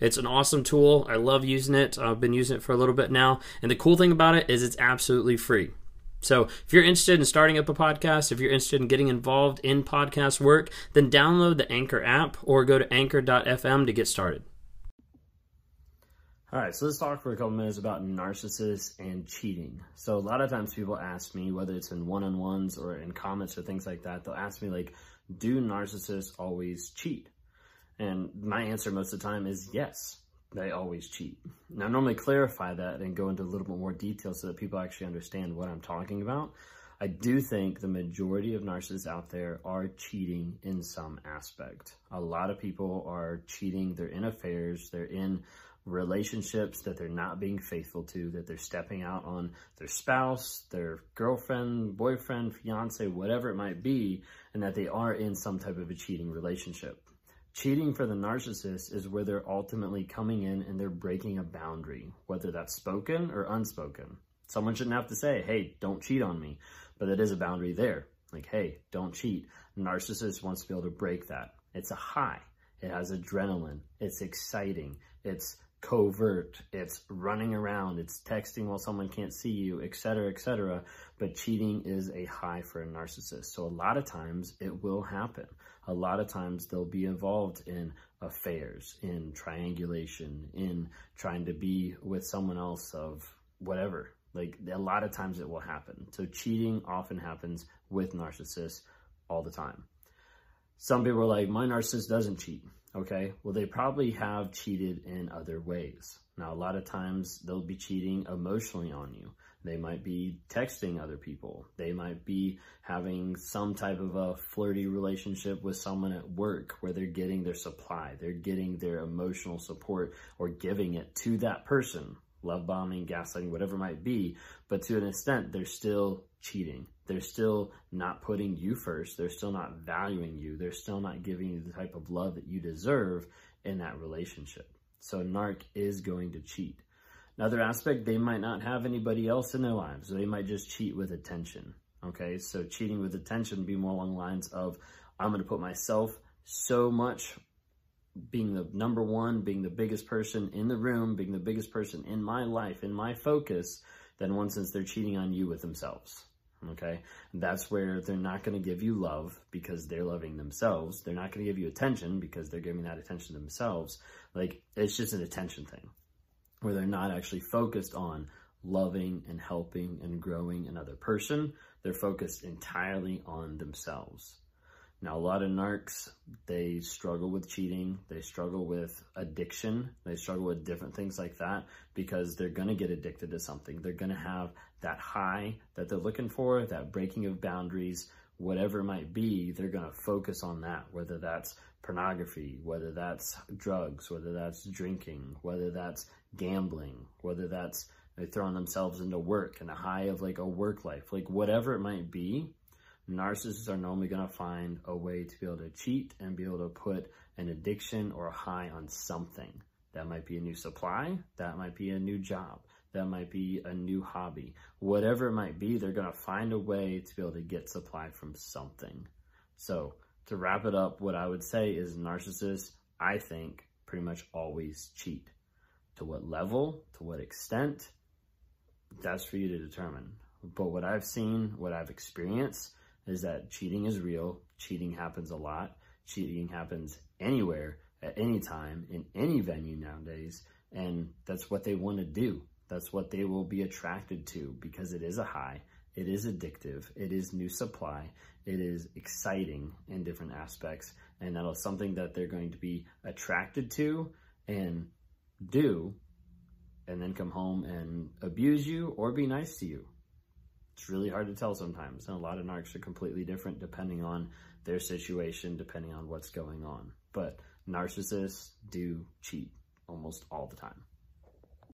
It's an awesome tool. I love using it. I've been using it for a little bit now. And the cool thing about it is it's absolutely free. So, if you're interested in starting up a podcast, if you're interested in getting involved in podcast work, then download the Anchor app or go to anchor.fm to get started. All right, so let's talk for a couple minutes about narcissists and cheating. So, a lot of times people ask me, whether it's in one on ones or in comments or things like that, they'll ask me, like, do narcissists always cheat? And my answer most of the time is yes, they always cheat. Now, I normally clarify that and go into a little bit more detail so that people actually understand what I'm talking about. I do think the majority of narcissists out there are cheating in some aspect. A lot of people are cheating. They're in affairs. They're in relationships that they're not being faithful to, that they're stepping out on their spouse, their girlfriend, boyfriend, fiance, whatever it might be, and that they are in some type of a cheating relationship. Cheating for the narcissist is where they're ultimately coming in and they're breaking a boundary, whether that's spoken or unspoken. Someone shouldn't have to say, hey, don't cheat on me, but it is a boundary there. Like, hey, don't cheat. Narcissist wants to be able to break that. It's a high. It has adrenaline. It's exciting. It's covert. It's running around. It's texting while someone can't see you, etc., etc. But cheating is a high for a narcissist. So a lot of times it will happen. A lot of times they'll be involved in affairs, in triangulation, in trying to be with someone else of whatever. Like a lot of times it will happen. So cheating often happens with narcissists all the time. Some people are like, my narcissist doesn't cheat. Okay, well, they probably have cheated in other ways. Now, a lot of times they'll be cheating emotionally on you. They might be texting other people. They might be having some type of a flirty relationship with someone at work where they're getting their supply, they're getting their emotional support or giving it to that person. Love bombing, gaslighting, whatever it might be. But to an extent, they're still cheating. They're still not putting you first. They're still not valuing you. They're still not giving you the type of love that you deserve in that relationship. So narc is going to cheat. Another aspect, they might not have anybody else in their lives. They might just cheat with attention. Okay, so cheating with attention be more along the lines of, I'm going to put myself so much being the number one, being the biggest person in the room, being the biggest person in my life, in my focus, then one since they're cheating on you with themselves. Okay. That's where they're not going to give you love because they're loving themselves. They're not going to give you attention because they're giving that attention themselves. Like it's just an attention thing where they're not actually focused on loving and helping and growing another person. They're focused entirely on themselves. Now, a lot of narcs, they struggle with cheating. They struggle with addiction. They struggle with different things like that because they're going to get addicted to something. They're going to have that high that they're looking for, that breaking of boundaries, whatever it might be, they're going to focus on that, whether that's pornography, whether that's drugs, whether that's drinking, whether that's gambling, whether that's throwing themselves into work and a high of like a work life, like whatever it might be narcissists are normally going to find a way to be able to cheat and be able to put an addiction or a high on something. That might be a new supply, that might be a new job, that might be a new hobby. Whatever it might be, they're going to find a way to be able to get supply from something. So, to wrap it up, what I would say is narcissists, I think, pretty much always cheat. To what level, to what extent, that's for you to determine. But what I've seen, what I've experienced, is that cheating is real. Cheating happens a lot. Cheating happens anywhere, at any time, in any venue nowadays. And that's what they want to do. That's what they will be attracted to because it is a high. It is addictive. It is new supply. It is exciting in different aspects. And that is something that they're going to be attracted to and do and then come home and abuse you or be nice to you. It's really hard to tell sometimes. And a lot of narcs are completely different depending on their situation, depending on what's going on. But narcissists do cheat almost all the time.